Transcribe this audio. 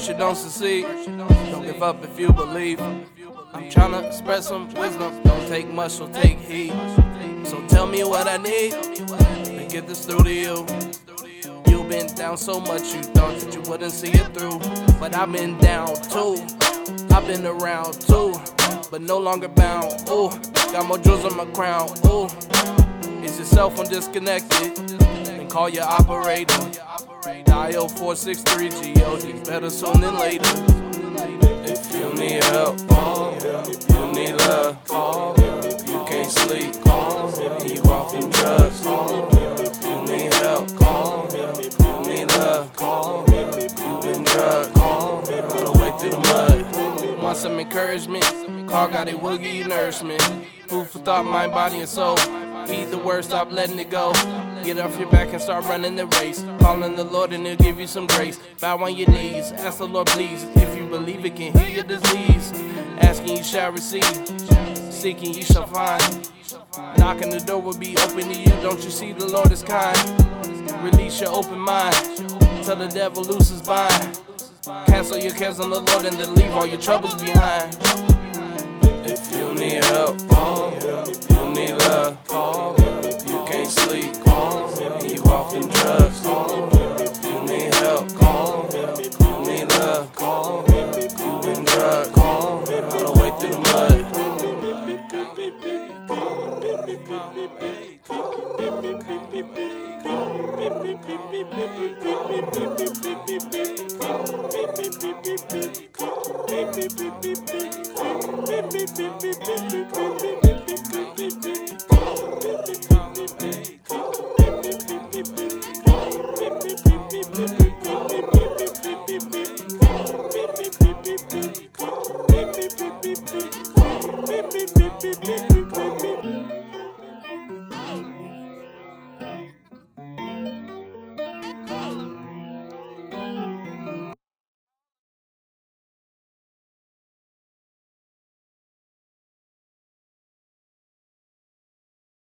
first you don't succeed. Don't give up if you believe. I'm trying to spread some wisdom. Don't take much, so take heed. So tell me what I need to get this through to you. You've been down so much you thought that you wouldn't see it through. But I've been down too. I've been around too. But no longer bound. Ooh, got more jewels on my crown. Ooh, is your cell phone disconnected? Then call your operator. Dial 463 GOD. Better soon than later. If you need help, call. if you need love, call. If you can't sleep, and you off them drugs. call. If you need help, call. If you need love, call. If you been drugged, call. all the way through the mud. Want some encouragement? Car got it, will give you nourishment. Food for thought, mind, body, and soul. Eat the word, stop letting it go. Get off your back and start running the race. Calling the Lord and He'll give you some grace. Bow on your knees, ask the Lord, please. If you believe it can heal your disease. Asking you shall receive, seeking you shall find. Knocking the door will be open to you. Don't you see the Lord is kind? Release your open mind. Tell the devil loose his bind. Cancel your cares on the Lord and then leave all your troubles behind. If you need help, if love, you can't sleep, and you off them drugs. If you need help, Call. you need love, you been drugged, all the way through the mud.